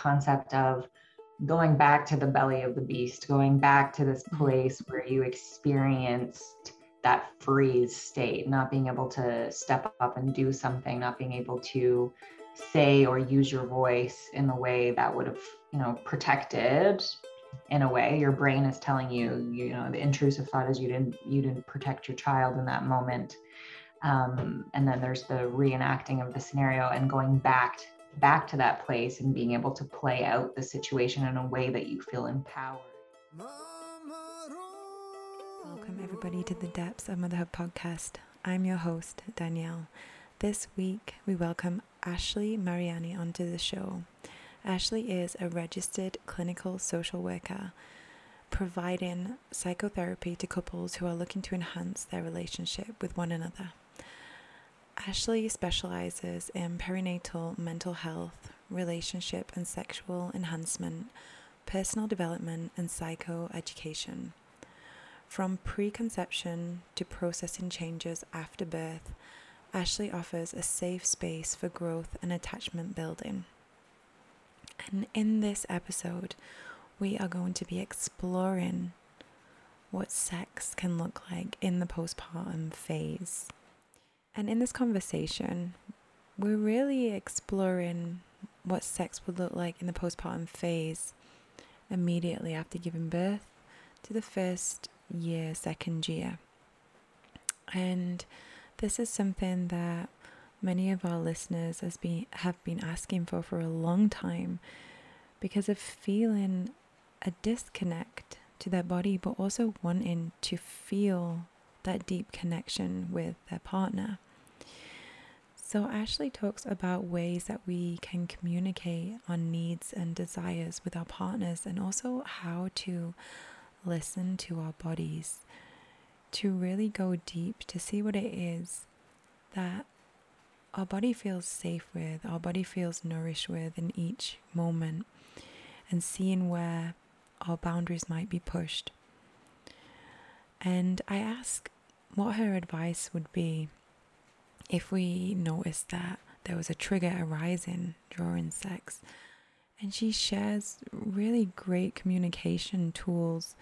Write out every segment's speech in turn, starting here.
concept of going back to the belly of the beast, going back to this mm-hmm. place where you experienced that freeze state, not being able to step up and do something, not being able to say or use your voice in the way that would have, you know, protected in a way your brain is telling you you know the intrusive thought is you didn't you didn't protect your child in that moment um, and then there's the reenacting of the scenario and going back back to that place and being able to play out the situation in a way that you feel empowered. Welcome everybody to the depths of motherhood podcast. I'm your host danielle. This week we welcome ashley mariani onto the show. Ashley is a registered clinical social worker providing psychotherapy to couples who are looking to enhance their relationship with one another Ashley specializes in perinatal mental health, relationship and sexual enhancement, personal development, and psychoeducation. From preconception to processing changes after birth, Ashley offers a safe space for growth and attachment building. And in this episode, we are going to be exploring what sex can look like in the postpartum phase. And in this conversation, we're really exploring what sex would look like in the postpartum phase immediately after giving birth to the first year, second year. And this is something that many of our listeners has been have been asking for for a long time because of feeling a disconnect to their body but also wanting to feel that deep connection with their partner. So, Ashley talks about ways that we can communicate our needs and desires with our partners, and also how to listen to our bodies to really go deep to see what it is that our body feels safe with, our body feels nourished with in each moment, and seeing where our boundaries might be pushed. And I ask what her advice would be if we noticed that there was a trigger arising during sex. And she shares really great communication tools.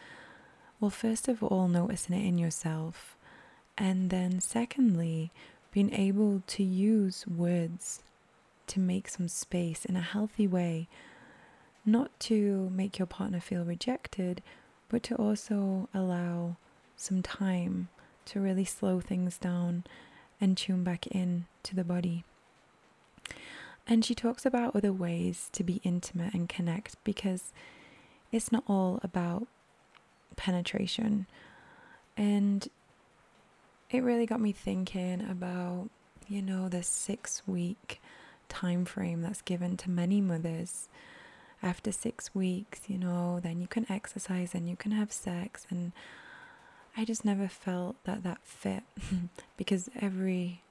Well, first of all, noticing it in yourself. And then, secondly, being able to use words to make some space in a healthy way, not to make your partner feel rejected, but to also allow some time to really slow things down and tune back in to the body. And she talks about other ways to be intimate and connect because it's not all about penetration. And it really got me thinking about, you know, the six week time frame that's given to many mothers. After six weeks, you know, then you can exercise and you can have sex and I just never felt that that fit because every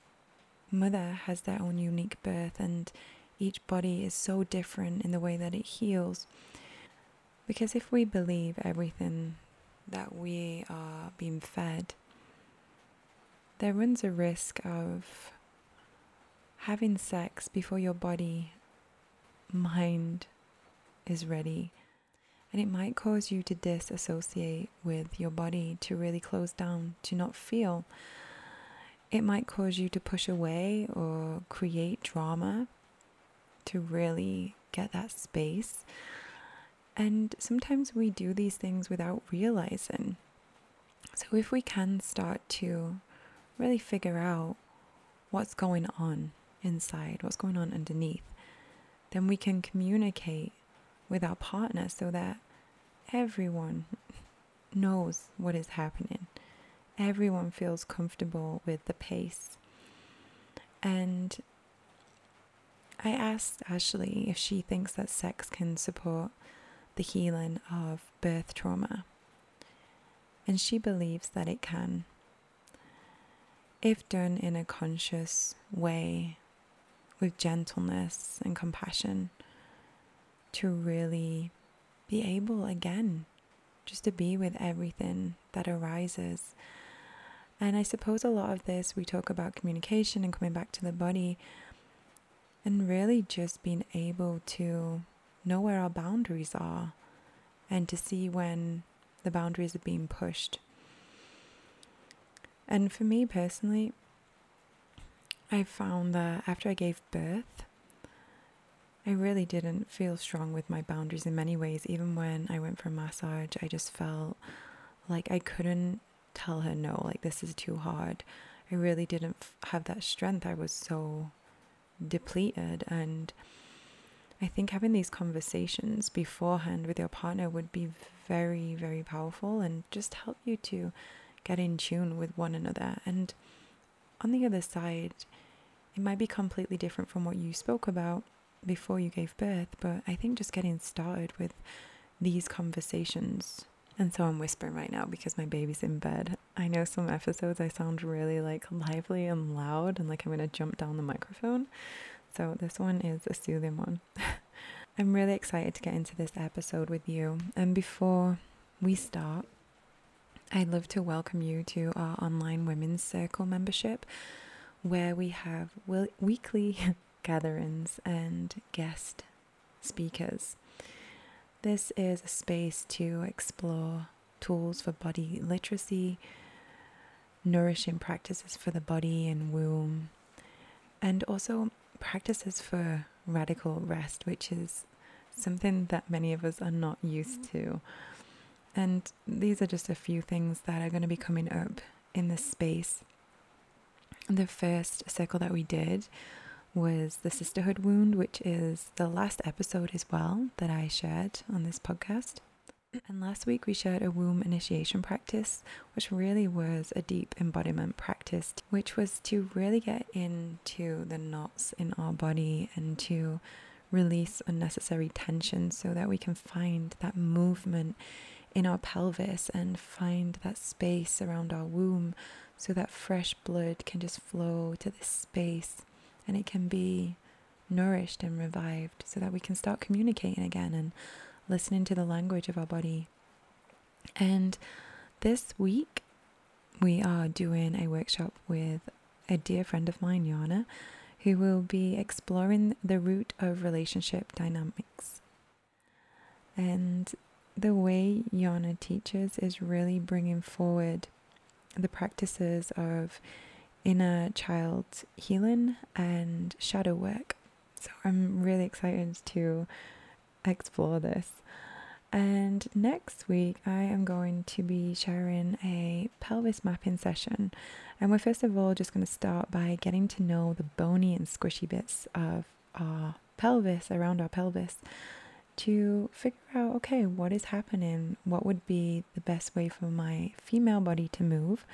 mother has their own unique birth and each body is so different in the way that it heals. Because if we believe everything that we are being fed, there runs a risk of having sex before your body mind is ready and it might cause you to disassociate with your body, to really close down, to not feel. It might cause you to push away or create drama to really get that space. And sometimes we do these things without realizing. So, if we can start to really figure out what's going on inside, what's going on underneath, then we can communicate with our partner so that everyone knows what is happening. Everyone feels comfortable with the pace. And I asked Ashley if she thinks that sex can support the healing of birth trauma. And she believes that it can. If done in a conscious way, with gentleness and compassion, to really be able again just to be with everything that arises. And I suppose a lot of this we talk about communication and coming back to the body and really just being able to know where our boundaries are and to see when the boundaries are being pushed. And for me personally, I found that after I gave birth, I really didn't feel strong with my boundaries in many ways. Even when I went for massage, I just felt like I couldn't tell her no, like this is too hard. I really didn't have that strength. I was so depleted. And I think having these conversations beforehand with your partner would be very, very powerful and just help you to get in tune with one another. And on the other side, it might be completely different from what you spoke about before you gave birth, but I think just getting started with these conversations. And so I'm whispering right now because my baby's in bed. I know some episodes I sound really like lively and loud and like I'm going to jump down the microphone. So this one is a soothing one. I'm really excited to get into this episode with you. And before we start, I'd love to welcome you to our online women's circle membership where we have weekly gatherings and guest speakers. This is a space to explore tools for body literacy, nourishing practices for the body and womb, and also practices for radical rest, which is something that many of us are not used mm-hmm. to. And these are just a few things that are going to be coming up in this space. The first circle that we did was the sisterhood wound, which is the last episode as well that I shared on this podcast. And last week we shared a womb initiation practice, which really was a deep embodiment practice, which was to really get into the knots in our body and to release unnecessary tension so that we can find that movement in our pelvis and find that space around our womb so that fresh blood can just flow to this space and it can be nourished and revived so that we can start communicating again and listening to the language of our body. And this week, we are doing a workshop with a dear friend of mine, Yana, who will be exploring the root of relationship dynamics. And the way Yana teaches is really bringing forward the practices of inner child healing and shadow work. So I'm really excited to explore this. And next week, I am going to be sharing a pelvis mapping session. And we're first of all just going to start by getting to know the bony and squishy bits of our pelvis, around our pelvis, to figure out okay, what is happening? What would be the best way for my female body to move?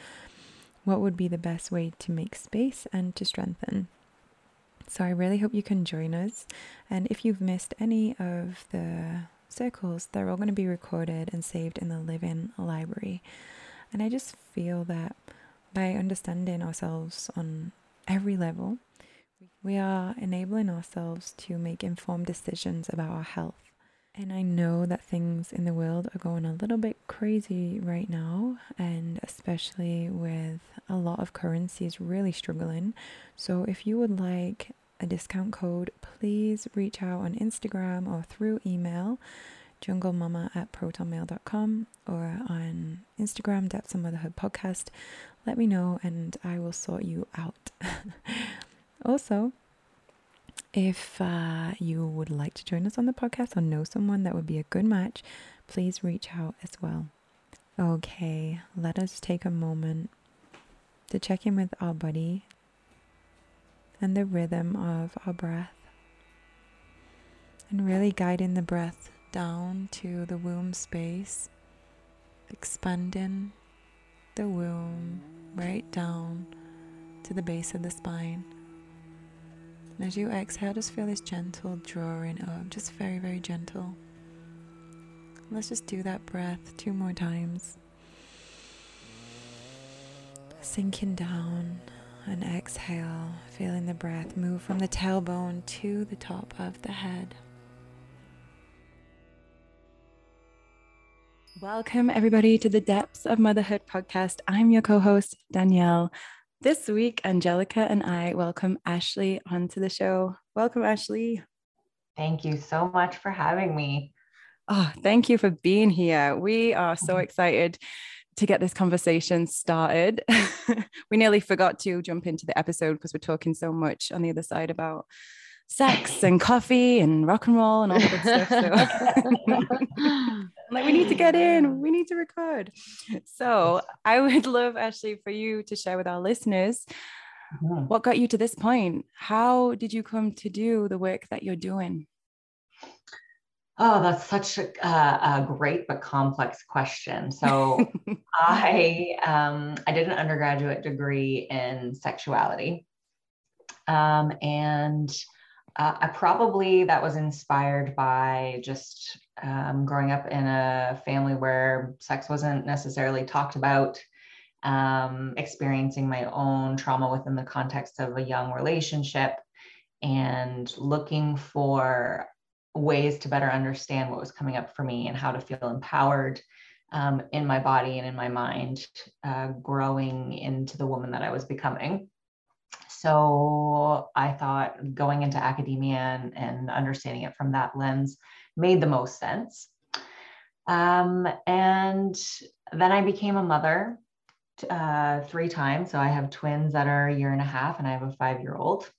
What would be the best way to make space and to strengthen. So I really hope you can join us. And if you've missed any of the circles, they're all going to be recorded and saved in the Living Library. And I just feel that by understanding ourselves on every level, we are enabling ourselves to make informed decisions about our health and I know that things in the world are going a little bit crazy right now, and especially with a lot of currencies really struggling. So, if you would like a discount code, please reach out on Instagram or through email junglemama at protonmail.com or on Instagram, Depths of Motherhood Podcast. Let me know and I will sort you out. also, if uh, you would like to join us on the podcast or know someone that would be a good match, please reach out as well. Okay, let us take a moment to check in with our body and the rhythm of our breath. And really guiding the breath down to the womb space, expanding the womb right down to the base of the spine. And as you exhale, just feel this gentle drawing up, just very, very gentle. Let's just do that breath two more times. Sinking down and exhale, feeling the breath move from the tailbone to the top of the head. Welcome, everybody, to the Depths of Motherhood podcast. I'm your co host, Danielle. This week, Angelica and I welcome Ashley onto the show. Welcome, Ashley. Thank you so much for having me. Oh, thank you for being here. We are so excited to get this conversation started. we nearly forgot to jump into the episode because we're talking so much on the other side about sex and coffee and rock and roll and all that good stuff. So like, we need to get in, we need to record. So I would love, Ashley, for you to share with our listeners mm-hmm. what got you to this point. How did you come to do the work that you're doing? Oh, that's such a, a, great but complex question. So, I um, I did an undergraduate degree in sexuality, um, and uh, I probably that was inspired by just um, growing up in a family where sex wasn't necessarily talked about, um, experiencing my own trauma within the context of a young relationship, and looking for ways to better understand what was coming up for me and how to feel empowered um, in my body and in my mind, uh, growing into the woman that I was becoming. So I thought going into academia and, and understanding it from that lens made the most sense. Um, and then I became a mother uh, three times. So I have twins that are a year and a half, and I have a five year old.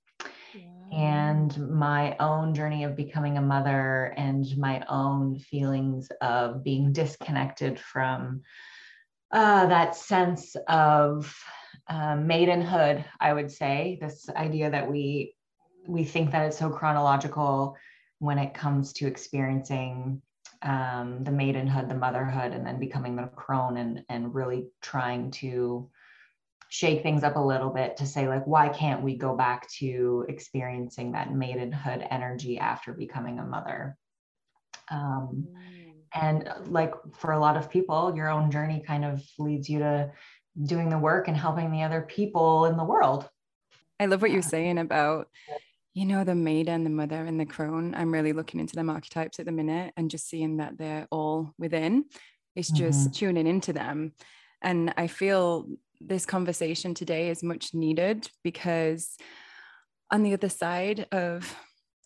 And my own journey of becoming a mother and my own feelings of being disconnected from uh, that sense of um, maidenhood, I would say, this idea that we we think that it's so chronological when it comes to experiencing um, the maidenhood, the motherhood, and then becoming the crone and and really trying to shake things up a little bit to say like why can't we go back to experiencing that maidenhood energy after becoming a mother um, mm. and like for a lot of people your own journey kind of leads you to doing the work and helping the other people in the world. I love what you're saying about, you know, the maiden, the mother, and the crone. I'm really looking into them archetypes at the minute and just seeing that they're all within. It's just mm-hmm. tuning into them. And I feel this conversation today is much needed because on the other side of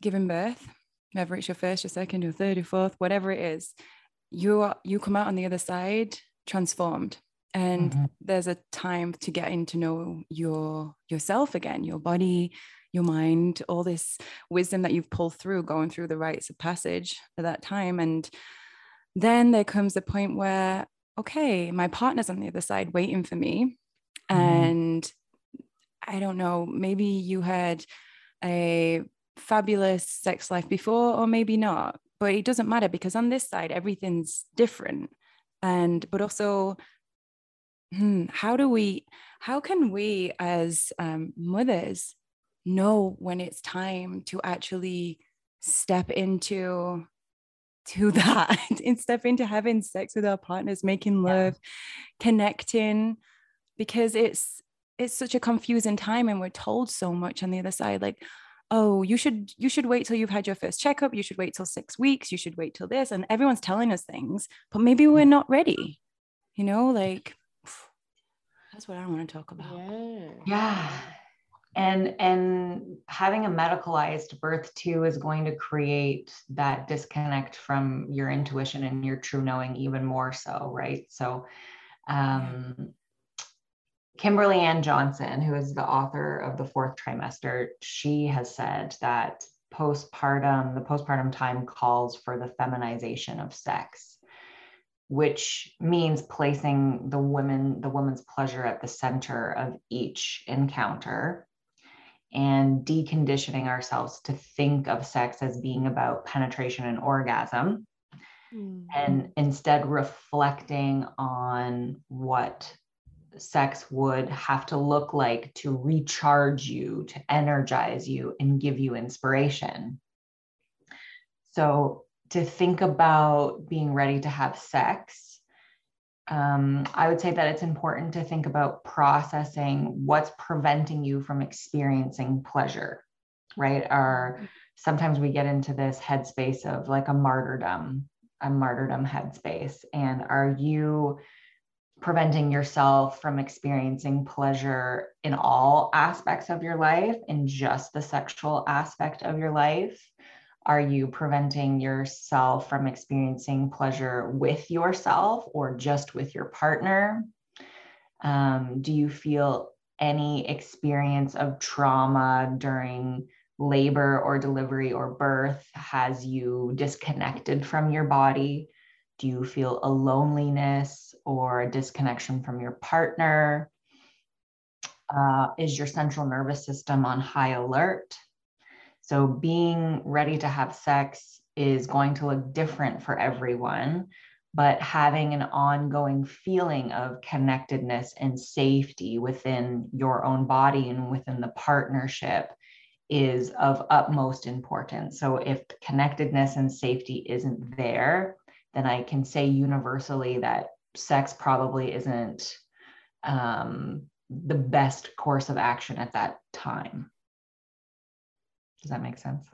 giving birth, whether it's your first, your second, your third, your fourth, whatever it is, you are, you come out on the other side transformed and mm-hmm. there's a time to getting to know your yourself again your body your mind all this wisdom that you've pulled through going through the rites of passage at that time and then there comes a point where okay my partner's on the other side waiting for me mm-hmm. and i don't know maybe you had a fabulous sex life before or maybe not but it doesn't matter because on this side everything's different and but also hmm, how do we how can we as um, mothers know when it's time to actually step into to that and step into having sex with our partners making love yeah. connecting because it's it's such a confusing time and we're told so much on the other side like oh you should you should wait till you've had your first checkup you should wait till six weeks you should wait till this and everyone's telling us things but maybe we're not ready you know like that's what I want to talk about. Yeah. Yeah. And and having a medicalized birth too is going to create that disconnect from your intuition and your true knowing even more so, right? So um Kimberly Ann Johnson, who is the author of the fourth trimester, she has said that postpartum, the postpartum time calls for the feminization of sex which means placing the woman the woman's pleasure at the center of each encounter and deconditioning ourselves to think of sex as being about penetration and orgasm mm-hmm. and instead reflecting on what sex would have to look like to recharge you to energize you and give you inspiration so to think about being ready to have sex, um, I would say that it's important to think about processing what's preventing you from experiencing pleasure, right? Or sometimes we get into this headspace of like a martyrdom, a martyrdom headspace. And are you preventing yourself from experiencing pleasure in all aspects of your life, in just the sexual aspect of your life? Are you preventing yourself from experiencing pleasure with yourself or just with your partner? Um, do you feel any experience of trauma during labor or delivery or birth has you disconnected from your body? Do you feel a loneliness or a disconnection from your partner? Uh, is your central nervous system on high alert? So, being ready to have sex is going to look different for everyone, but having an ongoing feeling of connectedness and safety within your own body and within the partnership is of utmost importance. So, if connectedness and safety isn't there, then I can say universally that sex probably isn't um, the best course of action at that time. Does that make sense?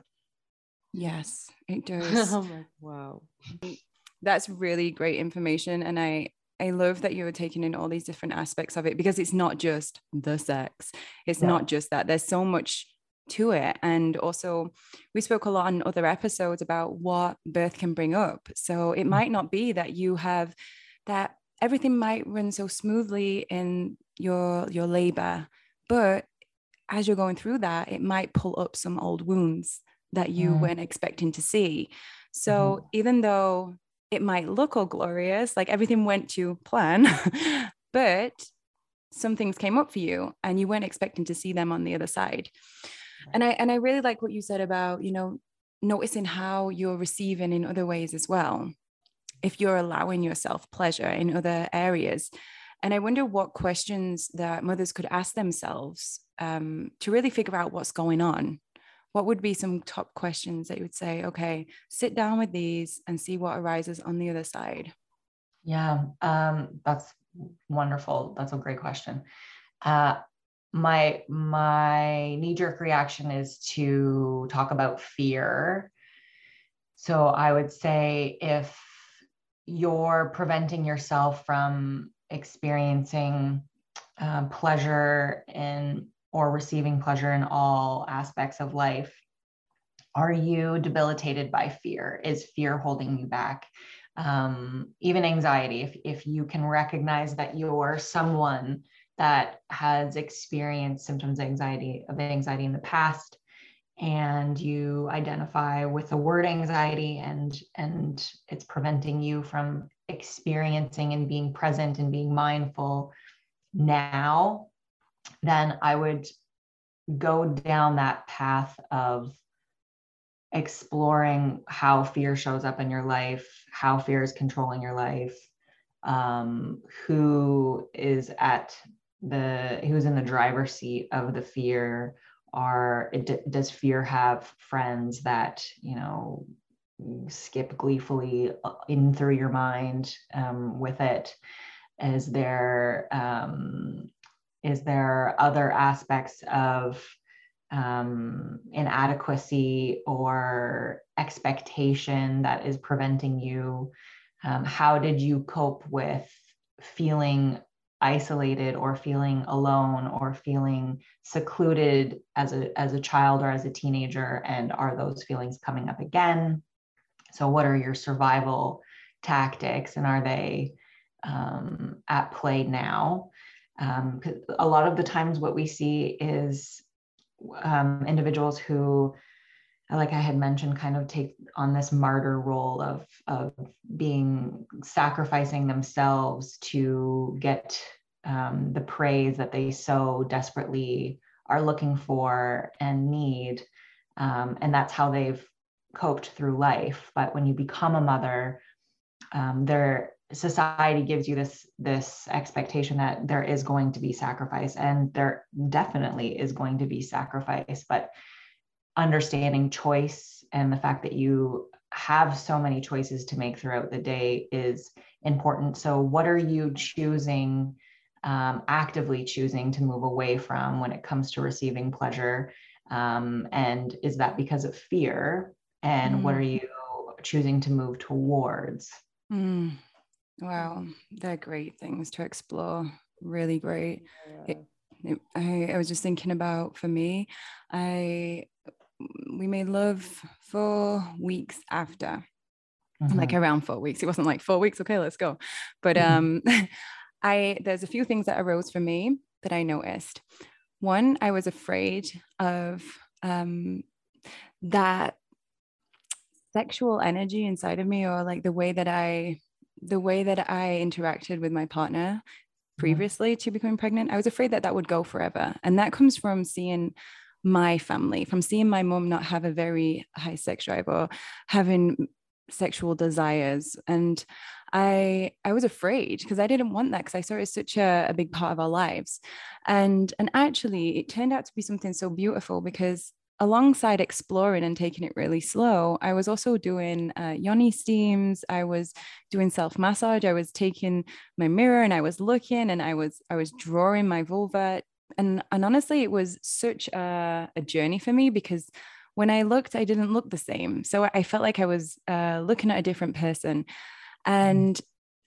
Yes, it does. oh my, wow. That's really great information. And I, I love that you're taking in all these different aspects of it because it's not just the sex. It's yeah. not just that. There's so much to it. And also, we spoke a lot in other episodes about what birth can bring up. So it might not be that you have that everything might run so smoothly in your your labor, but as you're going through that, it might pull up some old wounds that you mm. weren't expecting to see. So mm-hmm. even though it might look all glorious, like everything went to plan, but some things came up for you and you weren't expecting to see them on the other side and i and i really like what you said about you know noticing how you're receiving in other ways as well if you're allowing yourself pleasure in other areas and i wonder what questions that mothers could ask themselves um, to really figure out what's going on. What would be some top questions that you would say okay sit down with these and see what arises on the other side yeah um, that's wonderful. That's a great question. Uh, my my knee jerk reaction is to talk about fear. So i would say if you're preventing yourself from experiencing uh, pleasure in or receiving pleasure in all aspects of life are you debilitated by fear? Is fear holding you back? Um, even anxiety if, if you can recognize that you're someone that has experienced symptoms of anxiety of anxiety in the past and you identify with the word anxiety and and it's preventing you from experiencing and being present and being mindful now then i would go down that path of exploring how fear shows up in your life how fear is controlling your life um, who is at the who's in the driver's seat of the fear. Are it, does fear have friends that you know skip gleefully uh, in through your mind um, with it. Is there um, is there other aspects of um, inadequacy or expectation that is preventing you? Um, how did you cope with feeling isolated or feeling alone or feeling secluded as a as a child or as a teenager? And are those feelings coming up again so what are your survival tactics and are they um, at play now um, a lot of the times what we see is um, individuals who like I had mentioned, kind of take on this martyr role of, of being sacrificing themselves to get um, the praise that they so desperately are looking for and need. Um, and that's how they've coped through life. But when you become a mother, um, society gives you this this expectation that there is going to be sacrifice, and there definitely is going to be sacrifice. But understanding choice and the fact that you have so many choices to make throughout the day is important. So, what are you choosing, um, actively choosing to move away from when it comes to receiving pleasure? Um, and is that because of fear? And mm. what are you choosing to move towards? Mm. Wow, they're great things to explore. Really great. Yeah. It, it, I, I was just thinking about for me, I we made love for weeks after mm-hmm. like around four weeks it wasn't like four weeks okay let's go but mm-hmm. um i there's a few things that arose for me that i noticed one i was afraid of um that sexual energy inside of me or like the way that i the way that i interacted with my partner mm-hmm. previously to becoming pregnant i was afraid that that would go forever and that comes from seeing my family, from seeing my mom not have a very high sex drive or having sexual desires. And I I was afraid because I didn't want that because I saw it as such a, a big part of our lives. And and actually it turned out to be something so beautiful because alongside exploring and taking it really slow, I was also doing uh, yoni steams. I was doing self massage. I was taking my mirror and I was looking and I was I was drawing my vulva and and honestly it was such a, a, journey for me because when i looked i didn't look the same so i felt like i was uh, looking at a different person mm-hmm. and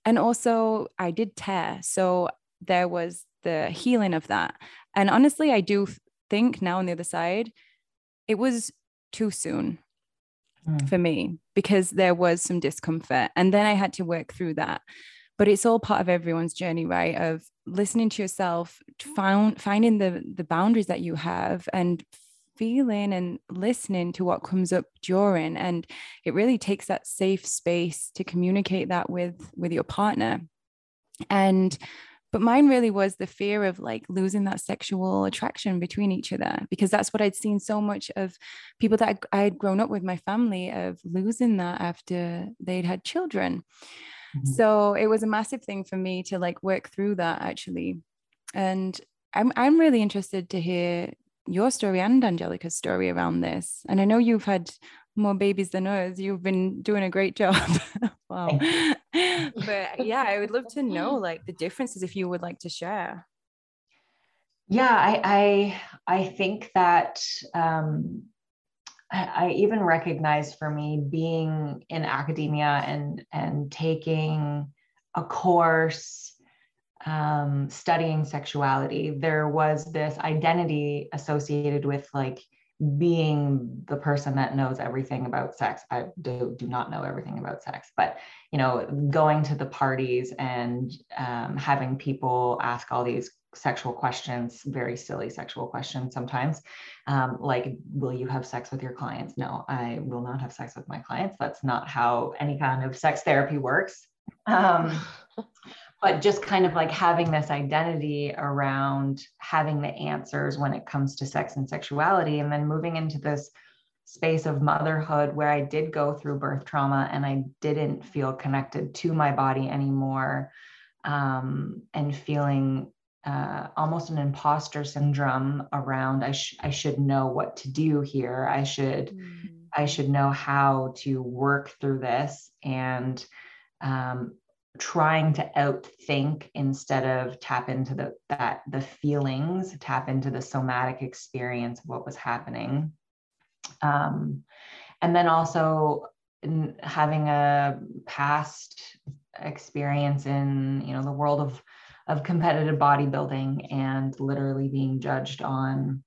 and also i did tear so there was the healing of that and honestly i do think now on the other side it was too soon mm. for me because there was some discomfort and then i had to work through that. But it's all part of everyone's journey right? Of listening to yourself found finding the the boundaries that you have and feeling and listening to what comes up during. And it really takes that safe space to communicate that with with your partner. And but mine really was the fear of like losing that sexual attraction between each other because that's what I'd seen so much of people that i had grown up with my family of losing that after they'd had children. Mm-hmm. So it was a massive thing for me to like work through that actually. And I'm I'm really interested to hear your story and Angelica's story around this. And I know you've had more babies than us. You've been doing a great job. wow. but yeah, I would love to know like the differences if you would like to share. Yeah, I I, I think that um, I even recognize for me being in academia and and taking a course um, studying sexuality, there was this identity associated with like being the person that knows everything about sex. I do, do not know everything about sex, but you know, going to the parties and um, having people ask all these sexual questions, very silly sexual questions sometimes, um, like, will you have sex with your clients? No, I will not have sex with my clients. That's not how any kind of sex therapy works. Um, but just kind of like having this identity around having the answers when it comes to sex and sexuality, and then moving into this space of motherhood where I did go through birth trauma and I didn't feel connected to my body anymore. Um, and feeling uh, almost an imposter syndrome around I, sh- I should know what to do here i should mm. i should know how to work through this and um, trying to outthink instead of tap into the that the feelings tap into the somatic experience of what was happening um, and then also having a past experience in you know the world of of competitive bodybuilding and literally being judged on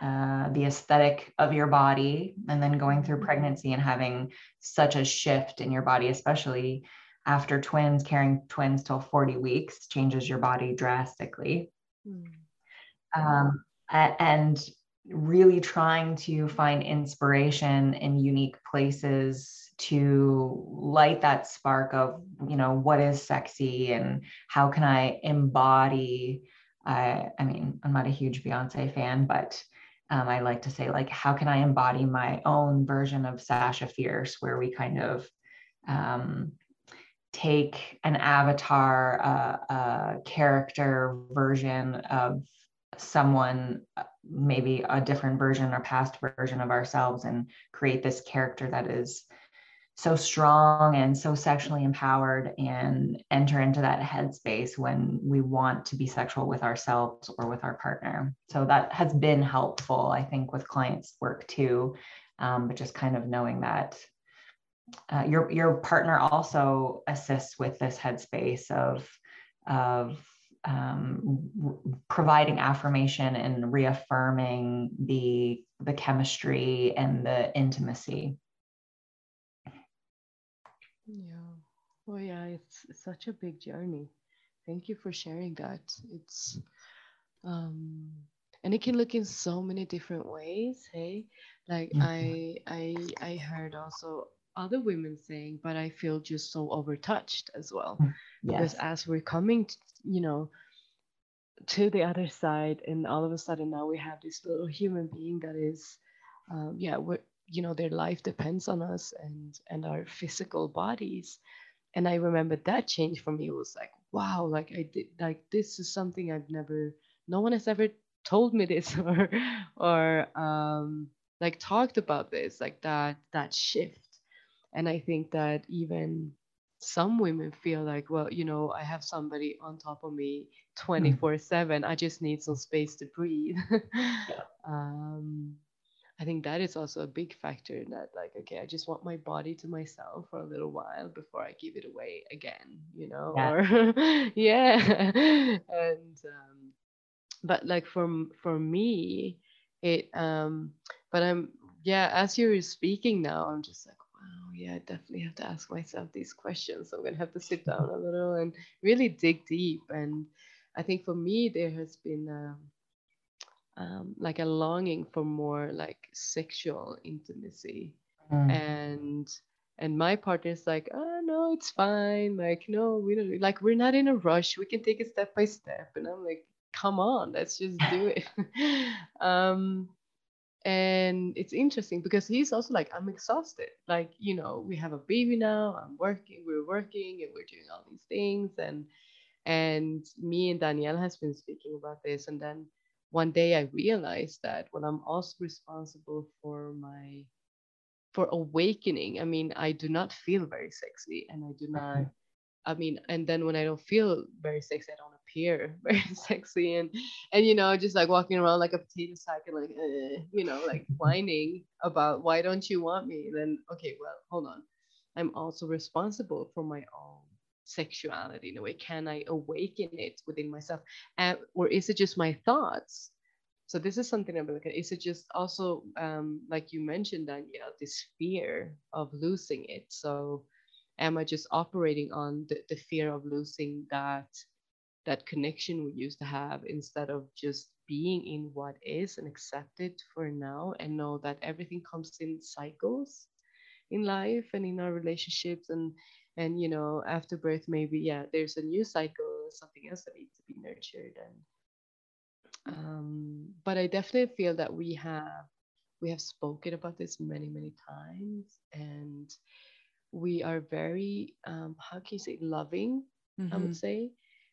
uh, the aesthetic of your body and then going through mm-hmm. pregnancy and having such a shift in your body especially after twins carrying twins till 40 weeks changes your body drastically mm. um, and really trying to find inspiration in unique places to light that spark of you know what is sexy and how can i embody uh, i mean i'm not a huge beyonce fan but um, i like to say like how can i embody my own version of sasha fierce where we kind of um, take an avatar uh, a character version of someone uh, maybe a different version or past version of ourselves and create this character that is so strong and so sexually empowered and enter into that headspace when we want to be sexual with ourselves or with our partner. So that has been helpful, I think, with clients' work too. Um, but just kind of knowing that uh, your your partner also assists with this headspace of of um, providing affirmation and reaffirming the the chemistry and the intimacy. Yeah. Well yeah it's such a big journey. Thank you for sharing that. It's um and it can look in so many different ways hey? Like mm-hmm. i i i heard also other women saying but i feel just so overtouched as well. Mm, yes. because as we're coming to, you know to the other side and all of a sudden now we have this little human being that is um, yeah we're you know their life depends on us and and our physical bodies. And i remember that change for me it was like wow like i did like this is something i've never no one has ever told me this or or um like talked about this like that that shift and i think that even some women feel like well you know i have somebody on top of me 24 7 i just need some space to breathe yeah. um i think that is also a big factor in that like okay i just want my body to myself for a little while before i give it away again you know yeah. or yeah and um but like for for me it um but i'm yeah as you're speaking now i'm just like yeah i definitely have to ask myself these questions So i'm gonna have to sit down a little and really dig deep and i think for me there has been um, um, like a longing for more like sexual intimacy. Mm. and and my partner's like oh no it's fine. Like no we don't like we're not in a rush. We can take it step by step. And i'm like come on let's just do it. Um and it's interesting because he's also like i'm exhausted. Like you know we have a baby now i'm working we're working and we're doing all these things and and me and danielle has been speaking about this and then one day i realized that when i'm also responsible for my for awakening i mean i do not feel very sexy and i do mm-hmm. not i mean and then when i don't feel very sexy i don't appear very sexy and and you know just like walking around like a potato sack and like uh, you know like whining about why don't you want me? Then okay well hold on. I'm also responsible for my own sexuality in a way. Can i awaken it within myself? And or is it just my thoughts? So this is something i'm looking at. Is it just also um, like you mentioned danielle this fear of losing it? So am i just operating on the, the fear of losing that that connection we used to have instead of just being in what is and accept it for now and know that everything comes in cycles in life and in our relationships and and you know after birth maybe yeah there's a new cycle something else that needs to be nurtured and um but i definitely feel that we have we have spoken about this many many times and we are very um how can you say loving mm-hmm. i would mm-hmm. say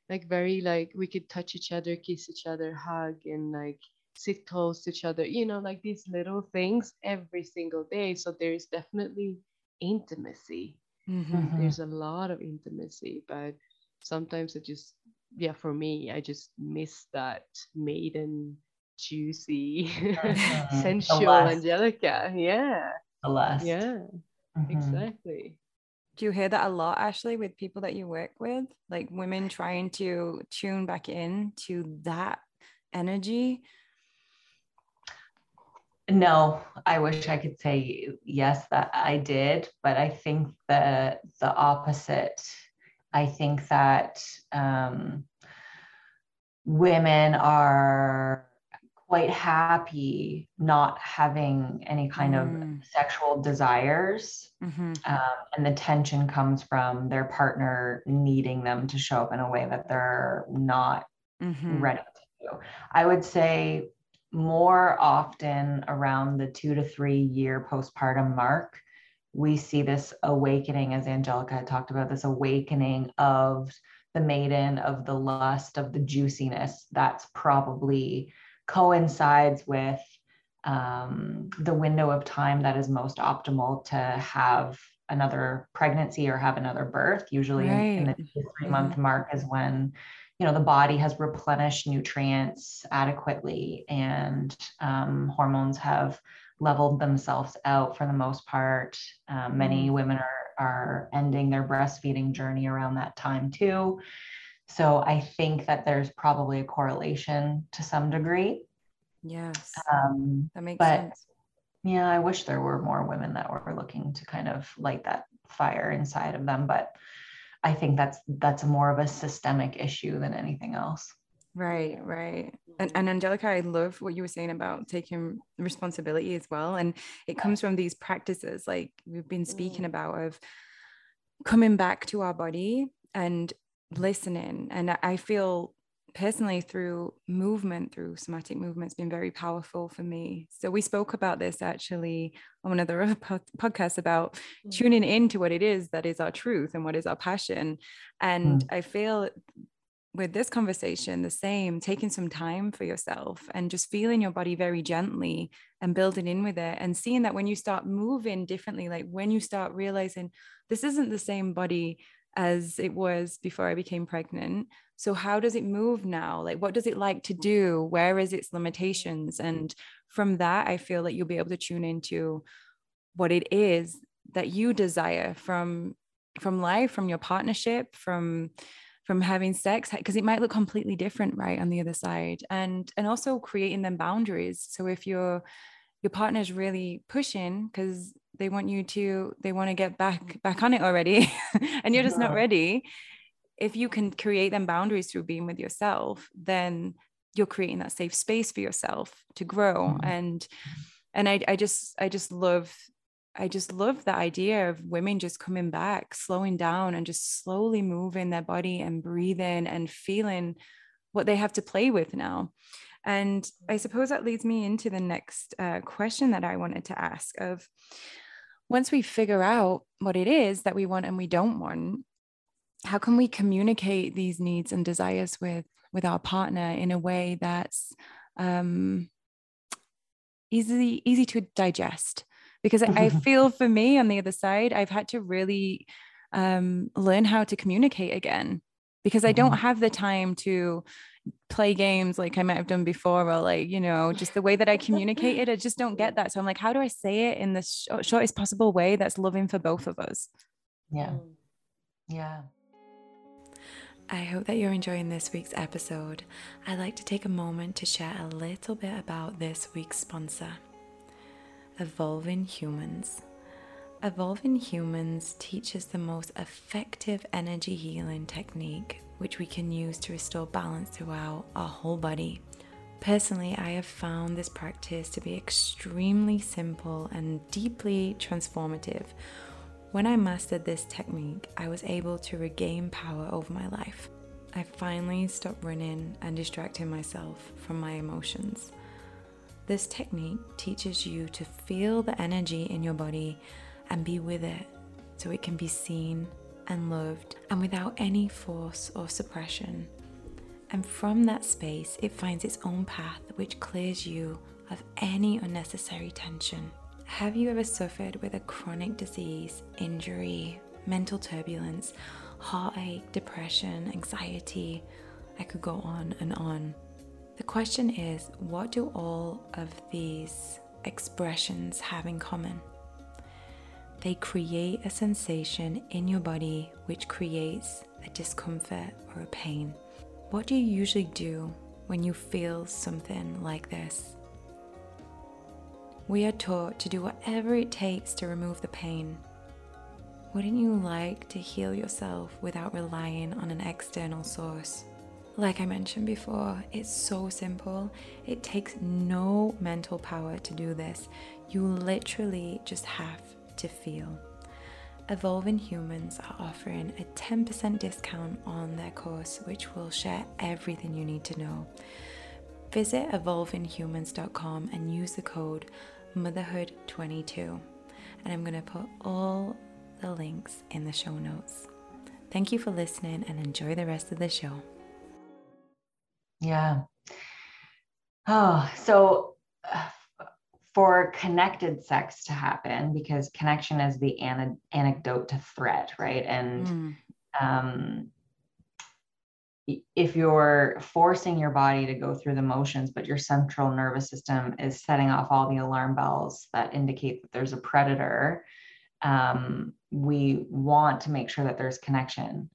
like very like we could touch each other, kiss each other, hug, and like sit close to each other. You know, like these little things every single day. So there is definitely intimacy. Mm-hmm. There's a lot of intimacy, but sometimes it just yeah for me I just miss that maiden juicy mm-hmm. sensual angelica yeah Celeste. yeah mm-hmm. exactly do you hear that a lot, Ashley, with people that you work with? Like women trying to tune back in to that energy? No, I wish I could say yes that I did, but I think the the opposite. I think that um, women are quite happy not having any kind mm. of sexual desires. Mm-hmm. Um, and the tension comes from their partner needing them to show up in a way that they're not mm-hmm. ready to do. I would say more often around the two to three year postpartum mark, we see this awakening, as Angelica had talked about, this awakening of the maiden, of the lust, of the juiciness. That's probably coincides with um, the window of time that is most optimal to have another pregnancy or have another birth. Usually right. in, in, the three mm-hmm. month mark is when you know the body has replenished nutrients adequately and um, hormones have leveled themselves out for the most part. Um, many mm. women are are ending their breastfeeding journey around that time too. So I think that there's probably a correlation to some degree. Yes. Um, that makes but sense. yeah, I wish there were more women that were looking to kind of light that fire inside of them. But I think that's that's more of a systemic issue than anything else. Right, right. And, and Angelica, I love what you were saying about taking responsibility as well. And it comes from these practices like we've been speaking Mm. about of coming back to our body and listening. And I- feel personally through movement, through somatic movement, it's been very powerful for me. So we spoke about this actually on one of the other podcasts about Mm. tuning into what it is that is our truth and what is our passion. And I feel with this conversation the same taking some time for yourself and just feeling your body very gently and building in with it and seeing that when you start moving differently like when you start realizing this isn't the same body as it was before I became pregnant. So how does it move now? Like what does it like to do? Where is its limitations? And from that I feel that you'll be able to tune into what it is that you desire from from life from your partnership from from having sex because it might look completely different right on the other side. And and also creating them boundaries. So if your your partner's really pushing because they want you to they want to get back back on it already and you're just not ready if you can create them boundaries through being with yourself then you're creating that safe space for yourself to grow Mhm. and and I, I just i just love I just love the idea of women just coming back, slowing down and just slowly moving their body and breathing and feeling what they have to play with now. And I suppose that leads me into the next uh, question that I wanted to ask of once we figure out what it is that we want and we don't want, how can we communicate these needs and desires with with our partner in a way that's um, easy easy to digest? because I I feel for me on the other side, I've had to really um, learn how to communicate again because I don't Mhm. have the time to play games like I might have done before, or like, you know, just the way that I communicated, I just don't get that. So I'm like, how do I say it in the sh- shortest possible way that's loving for both of us? Yeah. Mm. Yeah. I hope that you're enjoying this week's episode. I'd like to take a moment to share a little bit about this week's sponsor Evolving Humans. Evolving Humans teaches the most effective energy healing technique which we can use to restore balance throughout our whole body. Personally, I have found this practice to be extremely simple and deeply transformative. When I mastered this technique, I was able to regain power over my life. I finally stopped running and distracting myself from my emotions. This technique teaches you to feel the energy in your body and be with it so it can be seen and loved and without any force or suppression. And from that space, it finds its own path which clears you of any unnecessary tension. Have you ever suffered with a chronic disease, injury, mental turbulence, heartache, depression, anxiety? I could go on and on. The question is what do all of these expressions have in common? They create a sensation in your body which creates a discomfort or a pain. What do you usually do when you feel something like this? We are taught to do whatever it takes to remove the pain. Wouldn't you like to heal yourself without relying on an external source? Like I mentioned before, it's so simple. It takes no mental power to do this. You literally just have to feel. Evolving Humans are offering a 10% discount on their course, which will share everything you need to know. Visit evolvinghumans.com and use the code motherhood22. And I'm going to put all the links in the show notes. Thank you for listening and enjoy the rest of the show. Yeah. Oh, so uh, for connected sex to happen, because connection is the ana- anecdote to threat, right? And Mm, um, if you're forcing your body to go through the motions, but your central nervous system is setting off all the alarm bells that indicate that there's a predator, um, we want to make sure that there's connection.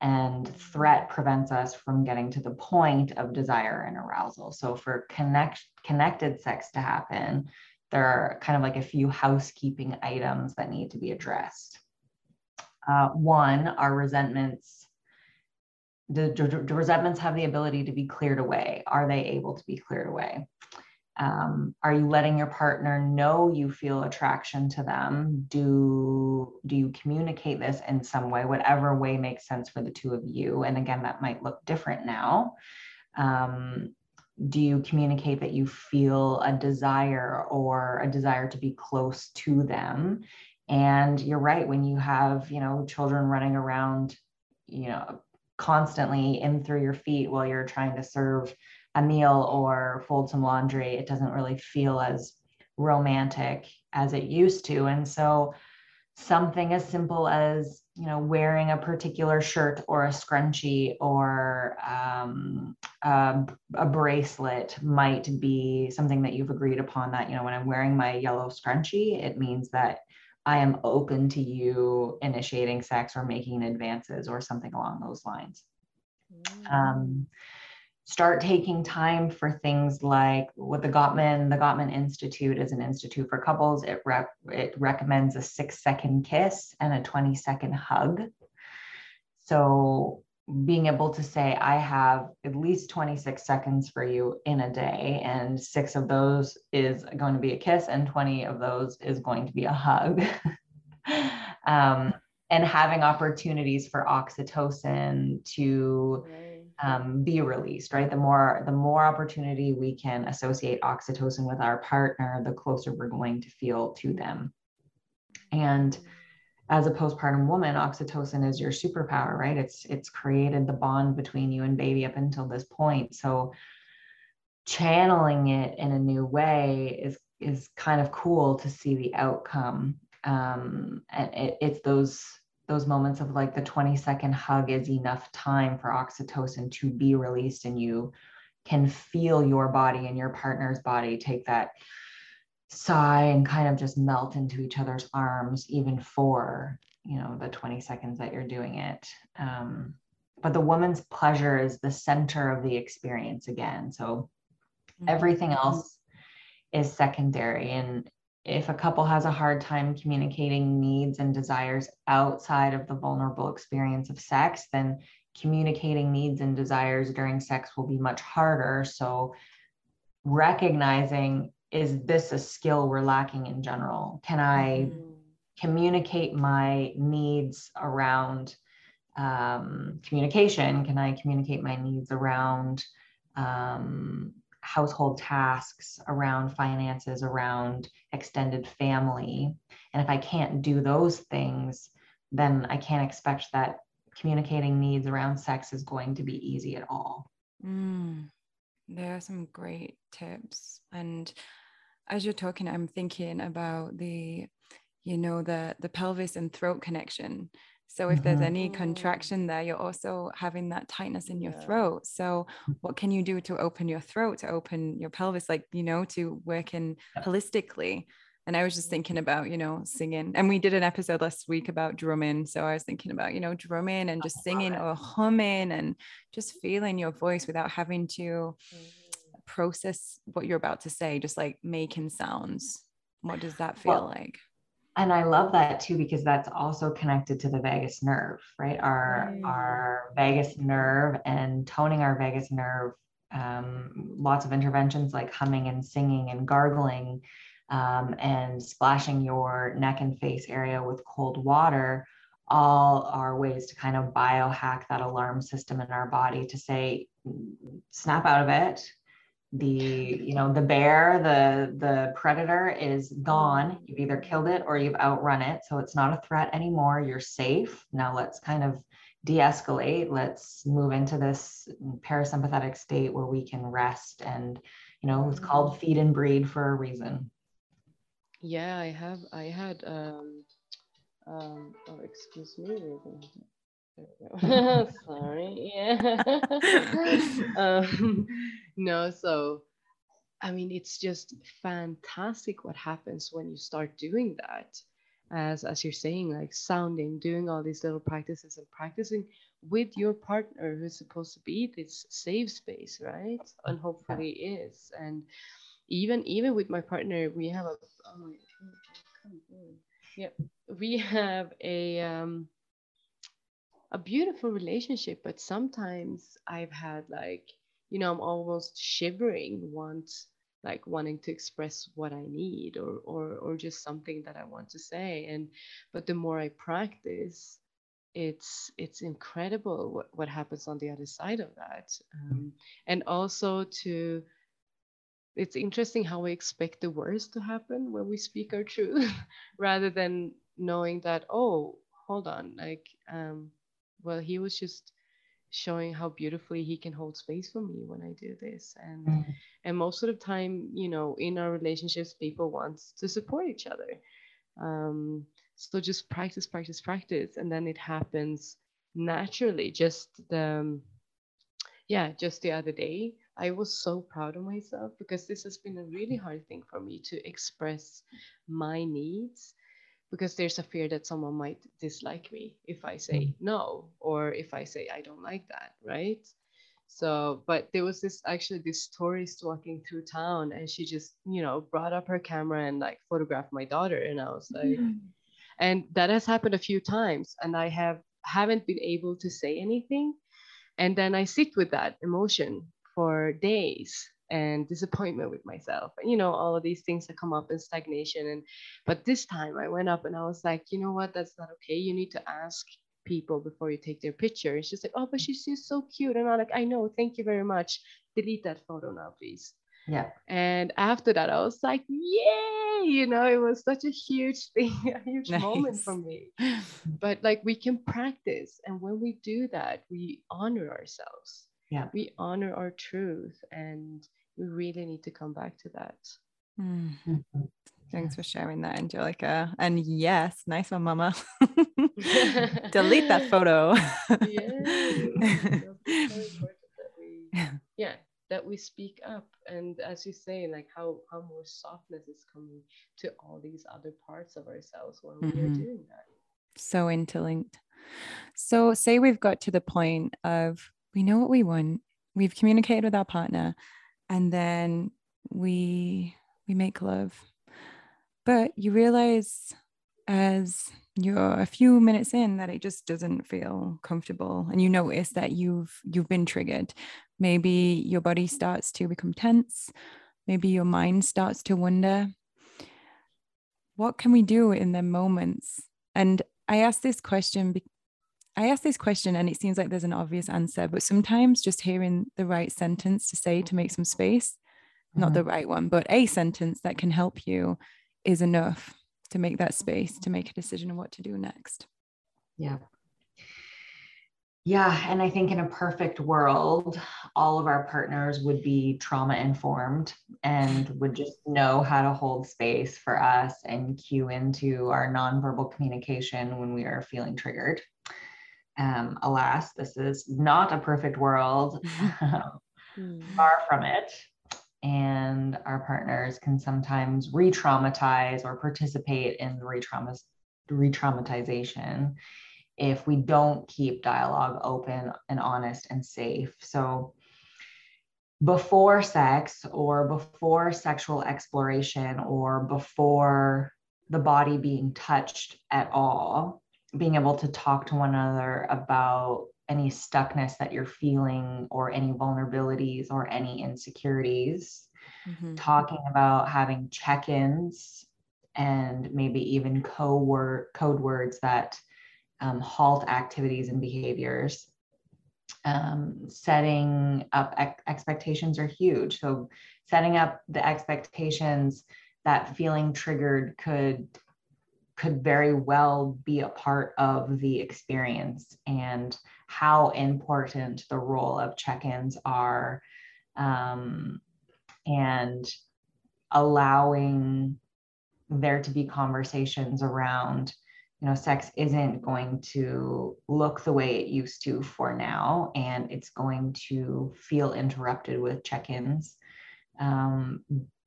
And threat prevents us from getting to the point of desire and arousal. So for connect connected sex to happen there are kind of like a few housekeeping items that need to be addressed. Uh, one are resentments do resentments have the ability to be cleared away. Are they able to be cleared away um, are you letting your partner know you feel attraction to them? Do do you communicate this in some way whatever way makes sense for the two of you? And again that might look different now. Um, do you communicate that you feel a desire or a desire to be close to them? And you're right when you have you know children running around you know constantly in through your feet while you're trying to serve a meal or fold some laundry, it doesn't really feel as romantic as it used to. And so something as simple as you know wearing a particular shirt or a scrunchie or um, a, a, bracelet might be something that you've agreed upon that you know when i'm wearing my yellow scrunchie it means that i am open to you initiating sex or making advances or something along those lines mm. um, start taking time for things like what the Gottman, the Gottman Institute is an institute for couples. It, it recommends a six second kiss and a 20 second hug. So being able to say, I have at least 26 seconds for you in a day, and six of those is going to be a kiss, and 20 of those is going to be a hug. um, and having opportunities for oxytocin to um, be released right? The more the more opportunity we can associate oxytocin with our partner the closer we're going to feel to them. And as a postpartum woman oxytocin is your superpower right? It's it's created the bond between you and baby up until this point. So channeling it in a new way is is kind of cool to see the outcome. Um, and it, it's those those moments of like the 20 second hug is enough time for oxytocin to be released and you can feel your body and your partner's body take that sigh and kind of just melt into each other's arms even for you know the 20 seconds that you're doing it um, but the woman's pleasure is the center of the experience again so mm-hmm. everything else is secondary and if a couple has a hard time communicating needs and desires outside of the vulnerable experience of sex, then communicating needs and desires during sex will be much harder. So, recognizing is this a skill we're lacking in general? Can I mm-hmm. communicate my needs around um, communication? Can I communicate my needs around um, household tasks, around finances, around extended family. And if I can't do those things, then I can't expect that communicating needs around sex is going to be easy at all. Mm, there are some great tips. And as you're talking, I'm thinking about the, you know, the the pelvis and throat connection so if mm-hmm. there's any contraction there, you're also having that tightness in your yeah. throat. So what can you do to open your throat, to open your pelvis, like, you know, to work in holistically? And I was just thinking about, you know, singing. And we did an episode last week about drumming. So I was thinking about, you know, drumming and just singing or humming and just feeling your voice without having to mm-hmm. process what you're about to say, just like making sounds. What does that feel well, like? And I love that too because that's also connected to the vagus nerve, right? Our mm. our vagus nerve and toning our vagus nerve. Um, lots of interventions like humming and singing and gargling um, and splashing your neck and face area with cold water all are ways to kind of biohack that alarm system in our body to say snap out of it the you know the bear the the predator is gone. You've either killed it or you've outrun it so it's not a threat anymore. You're safe. Now let's kind of de-escalate. Let's move into this parasympathetic state where we can rest and you know it's called mm-hmm. feed and breed for a reason. Yeah i have i had um um oh excuse me Sorry. Yeah. um, no, so I mean, it's just fantastic what happens when you start doing that. as as you're saying like sounding doing all these little practices and practicing with your partner who's supposed to be this safe space right and hopefully is and even even with my partner we have a oh yeah we have a um a beautiful relationship but sometimes i've had like you know i'm almost shivering once like wanting to express what I need or or or just something that I want to say. And but the more I practice, it's it's incredible what, what happens on the other side of that. Um, and also to it's interesting how we expect the worst to happen when we speak our truth rather than knowing that oh hold on like um well he was just showing how beautifully he can hold space for me when I do this. And mm. and most of the time, you know, in our relationships, people want to support each other. Um, so just practice, practice, practice, and then it happens naturally. Just the um, yeah, just the other day, I was so proud of myself because this has been a really hard thing for me to express my needs because there's a fear that someone might dislike me if I say mm. no or if I say I don't like that, right? So, but there was this actually this tourist walking through town and she just, you know, brought up her camera and like photographed my daughter. And I was like, mm. and that has happened a few times. And I have haven't been able to say anything. And then I sit with that emotion for days and disappointment with myself you know all of these things that come up in stagnation and but this time i went up and i was like you know what? That's not okay. You need to ask people before you take their picture. And she's like oh but she's just so cute. And i'm like i know. Thank you very much. Delete that photo now please. Yeah. And after that i was like yay! You know it was such a huge thing a huge nice. moment for me. But like we can practice and when we do that we honor ourselves. Yeah. We honor our truth and we really need to come back to that. Mm-hmm. thanks for sharing that angelica. And yes nice one mama. Delete that photo. Yeah. Yeah that we speak up. And as you say like how how more softness is coming to all these other parts of ourselves when mm-hmm. we are mm-hmm. doing that. So interlinked. So say we've got to the point of we know what we want. We've communicated with our partner and then we we make love. But you realize as you're a few minutes in that it just doesn't feel comfortable. And you notice that you've you've been triggered. Maybe your body starts to become tense. Maybe your mind starts to wonder what can we do in the moments? And i ask this question I ask this question and it seems like there's an obvious answer, but sometimes just hearing the right sentence to say to make some space, mm-hmm. not the mm-hmm. right one, but a sentence that can help you is enough to make that space to make a decision on what to do next. Yeah. Yeah. And I think in a perfect world, all of our partners would be trauma informed and would just know how to hold space for us and cue into our nonverbal communication when we are feeling triggered. Um, alas, this is not a perfect world, mm-hmm. far from it. And our partners can sometimes re traumatize or participate in the re traumatization if we don't keep dialogue open and honest and safe. So, before sex or before sexual exploration or before the body being touched at all, being able to talk to one another about any stuckness that you're feeling or any vulnerabilities or any insecurities. Mm-hmm. talking about having check-ins and maybe even code, code words that um, halt activities and behaviors. Um, setting up ex- expectations are huge. So setting up the expectations that feeling triggered could could very well be a part of the experience and how important the role of check-ins are um, and allowing there to be conversations around you know sex isn't going to look the way it used to for now and it's going to feel interrupted with check-ins um,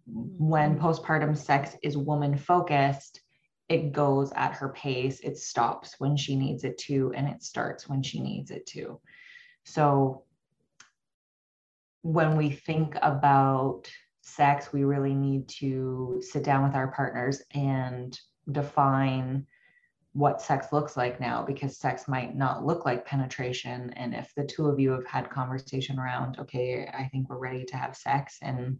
when mm-hmm. postpartum sex is woman focused it goes at her pace it stops when she needs it to and it starts when she needs it to. So when we think about sex we really need to sit down with our partners and define what sex looks like now because sex might not look like penetration. And if the two of you have had conversation around okay i think we're ready to have sex and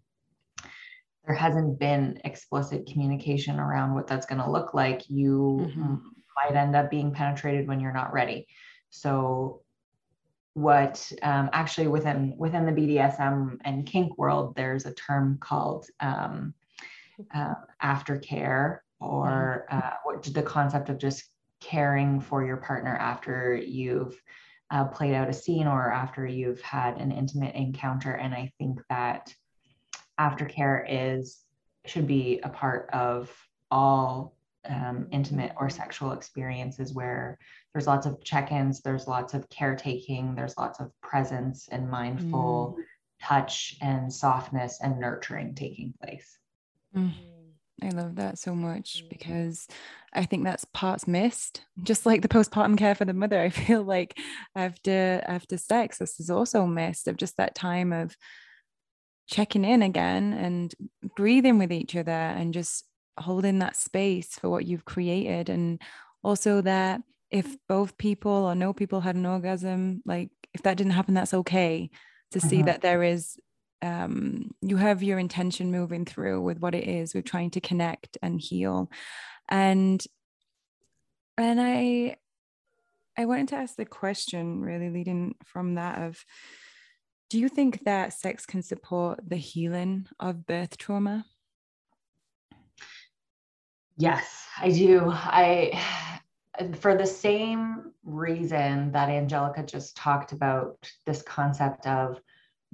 there hasn't been explicit communication around what that's going to look like you mm-hmm. might end up being penetrated when you're not ready so what um, actually within within the bdsm and kink world there's a term called um, uh, aftercare or mm-hmm. uh, what the concept of just caring for your partner after you've uh, played out a scene or after you've had an intimate encounter and i think that aftercare is should be a part of all um, intimate or sexual experiences where there's lots of check-ins there's lots of caretaking there's lots of presence and mindful mm. touch and softness and nurturing taking place mm. I love that so much mm. because I think that's parts missed. Just like the postpartum care for the mother, I feel like after after sex, this is also missed of just that time of checking in again and breathing with each other and just holding that space for what you've created. And also that if both people or no people had an orgasm, like if that didn't happen, that's okay to see uh-huh. that there is um, you have your intention moving through with what it is we're trying to connect and heal and and i i wanted to ask the question really leading from that of do you think that sex can support the healing of birth trauma yes i do i for the same reason that angelica just talked about this concept of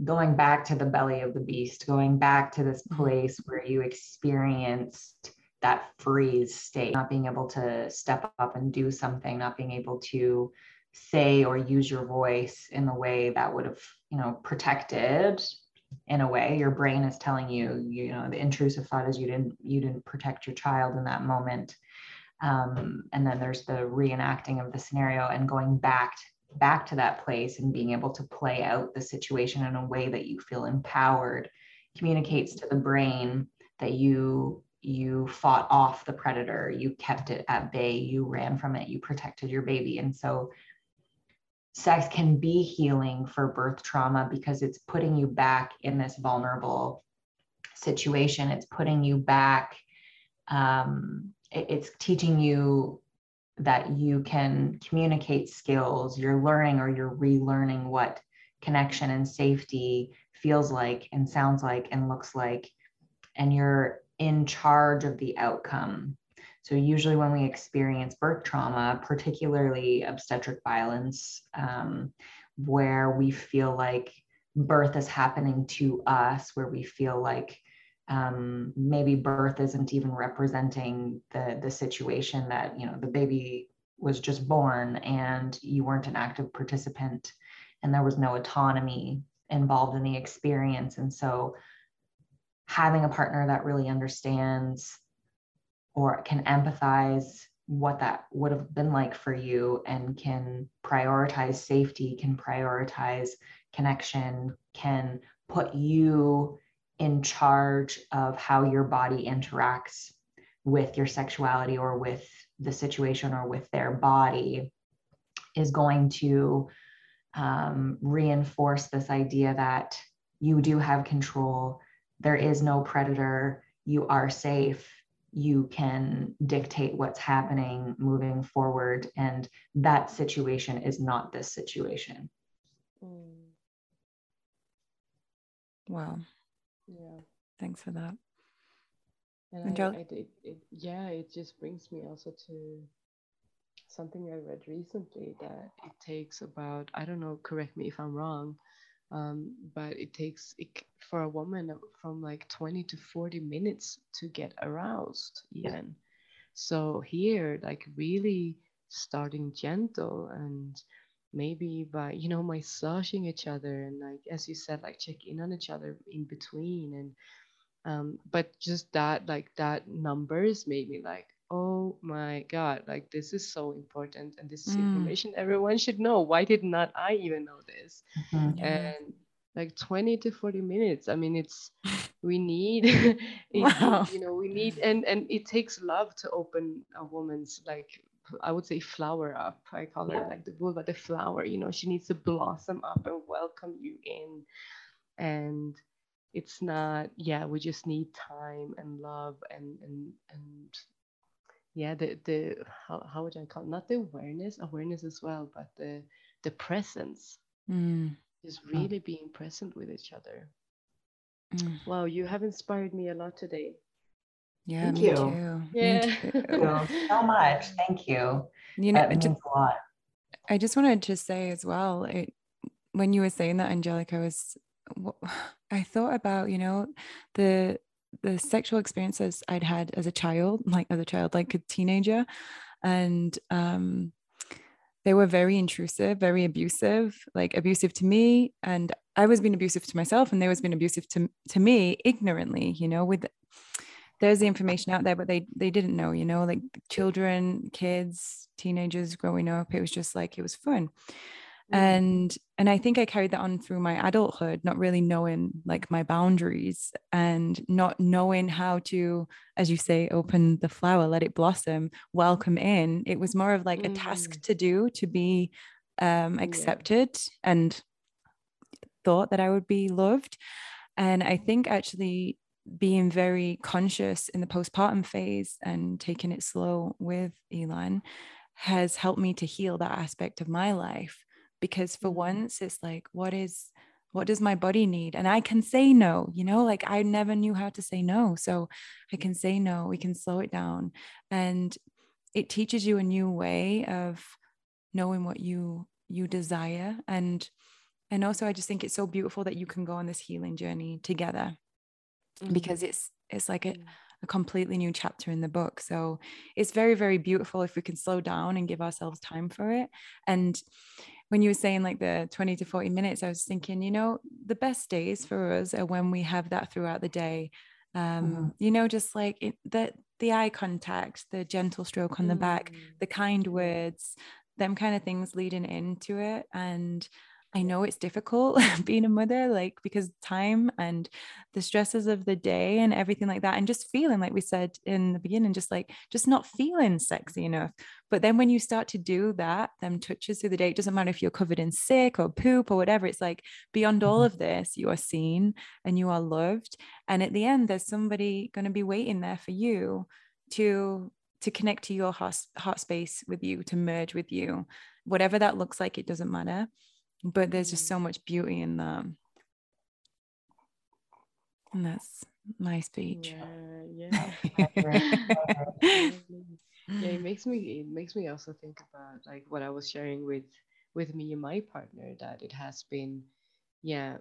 going back to the belly of the beast, going back to this mm-hmm. place where you experienced that freeze state, not being able to step up and do something, not being able to say or use your voice in the way that would have, you know, protected in a way. Your brain is telling you you know the intrusive thought is you didn't you didn't protect your child in that moment. Um, and then there's the reenacting of the scenario and going back back to that place and being able to play out the situation in a way that you feel empowered communicates to the brain that you you fought off the predator. You kept it at bay. You ran from it. You protected your baby. And so sex can be healing for birth trauma because it's putting you back in this vulnerable situation. It's putting you back um, it, it's teaching you that you can communicate skills, you're learning or you're relearning what connection and safety feels like and sounds like and looks like, and you're in charge of the outcome. So, usually, when we experience birth trauma, particularly obstetric violence, um, where we feel like birth is happening to us, where we feel like um, maybe birth isn't even representing the the situation that you know the baby was just born and you weren't an active participant and there was no autonomy involved in the experience. And so having a partner that really understands or can empathize what that would have been like for you and can prioritize safety can prioritize connection can put you in charge of how your body interacts with your sexuality or with the situation or with their body is going to um, reinforce this idea that you do have control. There is no predator. You are safe. You can dictate what's happening moving forward. And that situation is not this situation. Mm. Wow yeah thanks for that and I, I, it, it, yeah it just brings me also to something i read recently that it takes about i don't know correct me if i'm wrong um, but it takes it, for a woman from like 20 to 40 minutes to get aroused even. So here like really starting gentle and maybe by you know massaging each other and like as you said like check in on each other in between and um but just that like that numbers made me like oh my god like this is so important and this is Mm. information everyone should know why did not i even know this Mhm. And like 20 to 40 minutes i mean it's we need it- Wow. you know we need and and it takes love to open a woman's like i would say flower up i call it like the vulva the flower you know she needs to blossom up and welcome you in and it's not yeah we just need time and love and and and yeah the the how, how would i call it? not the awareness awareness as well but the the presence Mm, is really being present with each other mm. wow you have inspired me a lot today Yeah, Thank me you. too. Me Yeah. too. So, so much. Thank you. You know, That I means ju- a lot. I just wanted to say as well, it, when you were saying that, Angelica, was wh- I thought about you know the the sexual experiences I'd had as a child, like as a child, like a teenager, and um, they were very intrusive, very abusive, like abusive to me, and I was being abusive to myself, and they was being abusive to to me ignorantly, you know, with there's the information out there but they they didn't know you know like children kids teenagers growing up it was just like it was fun and and i think i carried that on through my adulthood not really knowing like my boundaries and not knowing how to as you say open the flower let it blossom welcome in. It was more of like a task Mm. to do to be um accepted and thought that i would be loved. And i think actually being very conscious in the postpartum phase and taking it slow with Elon has helped me to heal that aspect of my life because for Mhm. once it's like what is what does my body need? And I can say no you know like I never knew how to say no. So I can say no we can slow it down. And it teaches you a new way of knowing what you you desire. And and also I just think it's so beautiful that you can go on this healing journey together Mhm. because it's it's like a, a completely new chapter in the book. So it's very very beautiful if we can slow down and give ourselves time for it. And when you were saying like the 20 to 40 minutes i was thinking you know the best days for us are when we have that throughout the day um Mhm. you know just like it, the the eye contact the gentle stroke on the back Mm. the kind words them kind of things leading into it and i know it's difficult being a mother like because time and the stresses of the day and everything like that and just feeling like we said in the beginning just like just not feeling sexy enough. But then when you start to do that them touches through the day it doesn't matter if you're covered in sick or poop or whatever it's like beyond all Mhm. of this you are seen and you are loved and at the end there's somebody going to be waiting there for you to to connect to your heart, heart space with you to merge with you. Whatever that looks like it doesn't matter but there's just Mm. so much beauty in that and that's my speech Yeah, yeah. Yeah it makes me it makes me also think about like what i was sharing with with me and my partner that it has been yeah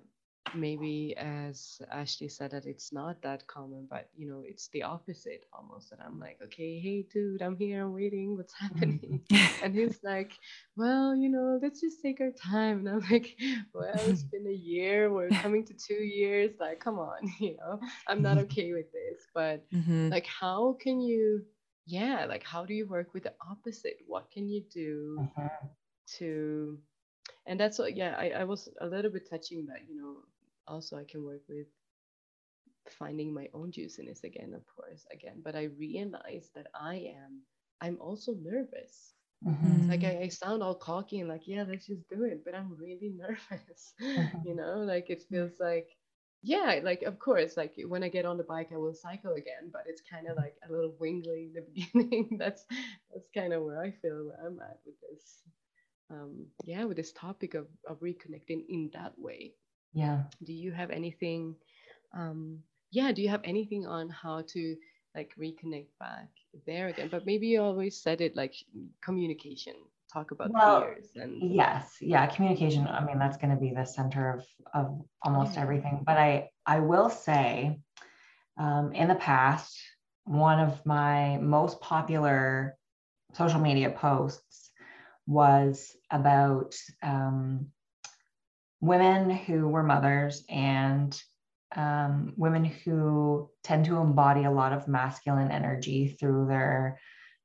maybe as ashley said that it's not that common but you know it's the opposite almost that i'm like okay hey dude i'm here i'm waiting what's happening? And he's like well you know let's just take our time. And i'm like well it's been a year we're coming to two years like come on you know i'm not okay with this. But Mhm. like how can you yeah like how do you work with the opposite? What can you do Mhm. to and that's what yeah I, I was a little bit touching that you know also i can work with finding my own juiciness again of course again but i realize that i am i'm also nervous Mhm. like. I, I sound all cocky and like yeah let's just do it but i'm really nervous Mhm. you know like it feels like yeah like of course like when i get on the bike i will cycle again but it's kind of like a little wingly in the beginning that's that's kind of where i feel where i'm at with this um yeah with this topic of, of reconnecting in that way Yeah. do you have anything um yeah do you have anything on how to like reconnect back there again but maybe you always said it like communication talk about Well, fears and Yes, yeah, communication. I mean, that's going to be the center of of almost Yeah. everything. But I I will say, um, in the past, one of my most popular social media posts was about um, women who were mothers and um, women who tend to embody a lot of masculine energy through their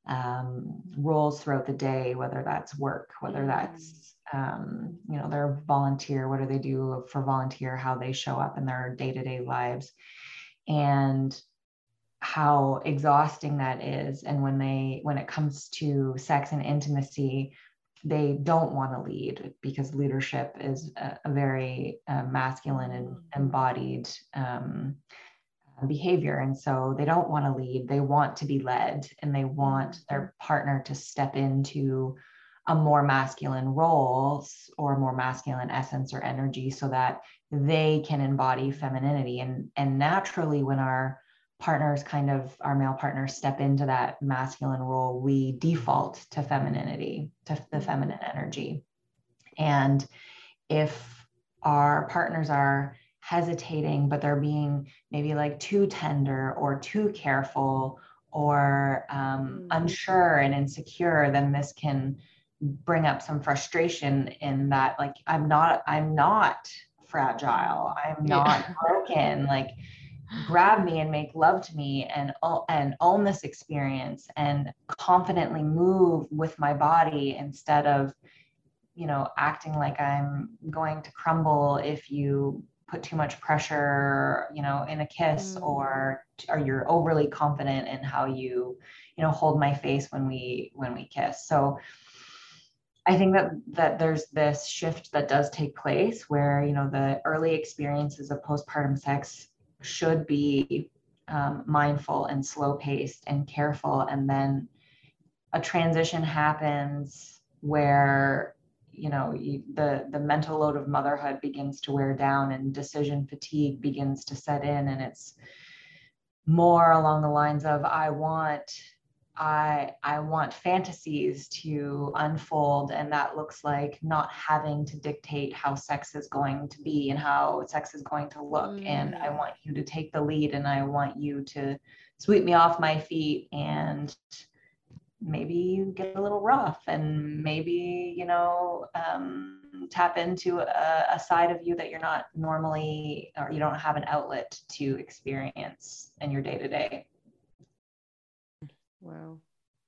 um, roles throughout the day, whether that's work, whether that's um, you know their volunteer, what do they do for volunteer, how they show up in their day to day lives, and how exhausting that is. And when they when it comes to sex and intimacy, they don't want to lead because leadership is a, a very uh, masculine and embodied um, behavior. And so they don't want to lead, they want to be led, and they want mm-hmm. their partner to step into a more masculine role or more masculine essence or energy so that they can embody femininity. And, and naturally, when our partners kind of our male partners step into that masculine role we default to femininity to the mm-hmm. feminine energy and if our partners are hesitating, but they're being maybe like too tender or too careful or um, mm. unsure and insecure, then this can bring up some frustration in that like i'm not i'm not fragile i'm not yeah. broken like grab me and make love to me and and own this experience and confidently move with my body instead of you know acting like i'm going to crumble if you put too much pressure you know in a kiss mm. or or you're overly confident in how you you know hold my face when we when we kiss so i think that that there's this shift that does take place where you know the early experiences of postpartum sex should be um, mindful and slow paced and careful. And then a transition happens where you know you, the the mental load of motherhood begins to wear down and decision fatigue begins to set in. And it's more along the lines of i want i i want fantasies to unfold and that looks like not having to dictate how sex is going to be and how sex is going to look mm. and i want you to take the lead and i want you to sweep me off my feet and maybe you get a little rough and maybe you know um, tap into a, a, side of you that you're not normally or you don't have an outlet to experience in your day to day wow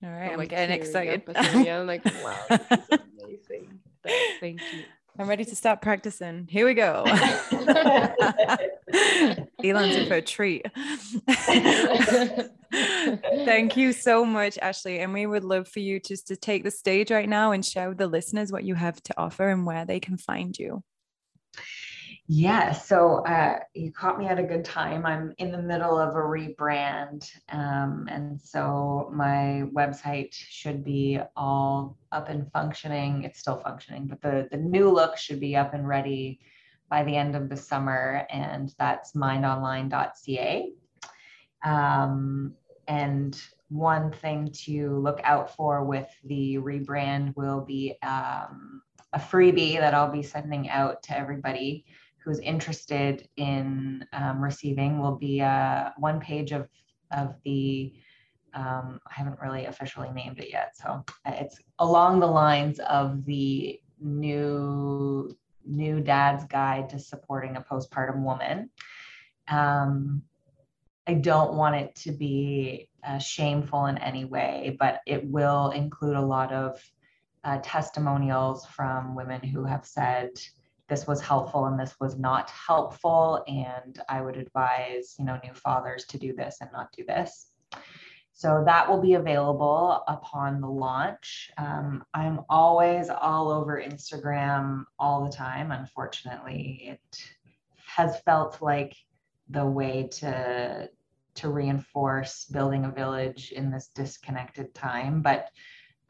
all right i'm, I'm getting excited i'm like wow this is amazing thank you I'm ready to start practicing. Here we go. Elon's in for a treat. Thank you so much, Ashley. And we would love for you just to take the stage right now and share with the listeners what you have to offer and where they can find you. Yeah, so uh, you caught me at a good time. I'm in the middle of a rebrand. Um, and so my website should be all up and functioning. It's still functioning, but the, the new look should be up and ready by the end of the summer. And that's mindonline.ca. Um, and one thing to look out for with the rebrand will be um, a freebie that I'll be sending out to everybody who's interested in um, receiving will be uh, one page of, of the, um, I haven't really officially named it yet. So it's along the lines of the new, new dad's guide to supporting a postpartum woman. Um, I don't want it to be uh, shameful in any way, but it will include a lot of uh, testimonials from women who have said, this was helpful and this was not helpful and i would advise you know new fathers to do this and not do this. So that will be available upon the launch. Um, i'm always all over instagram all the time. Unfortunately it has felt like the way to to reinforce building a village in this disconnected time but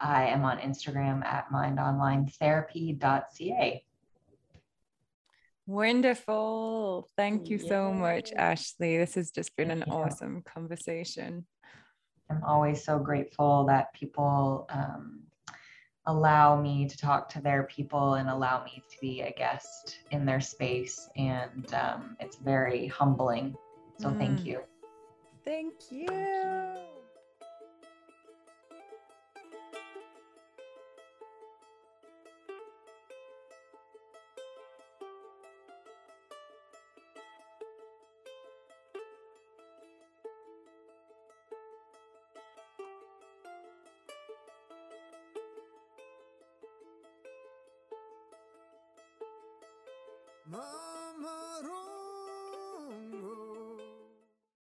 i am on instagram at mindonlinetherapy.ca Wonderful. Thank you so much, Ashley. This has just been an awesome conversation. I'm always so grateful that people um, allow me to talk to their people and allow me to be a guest in their space. And um, it's very humbling. So mm. thank you. Thank you.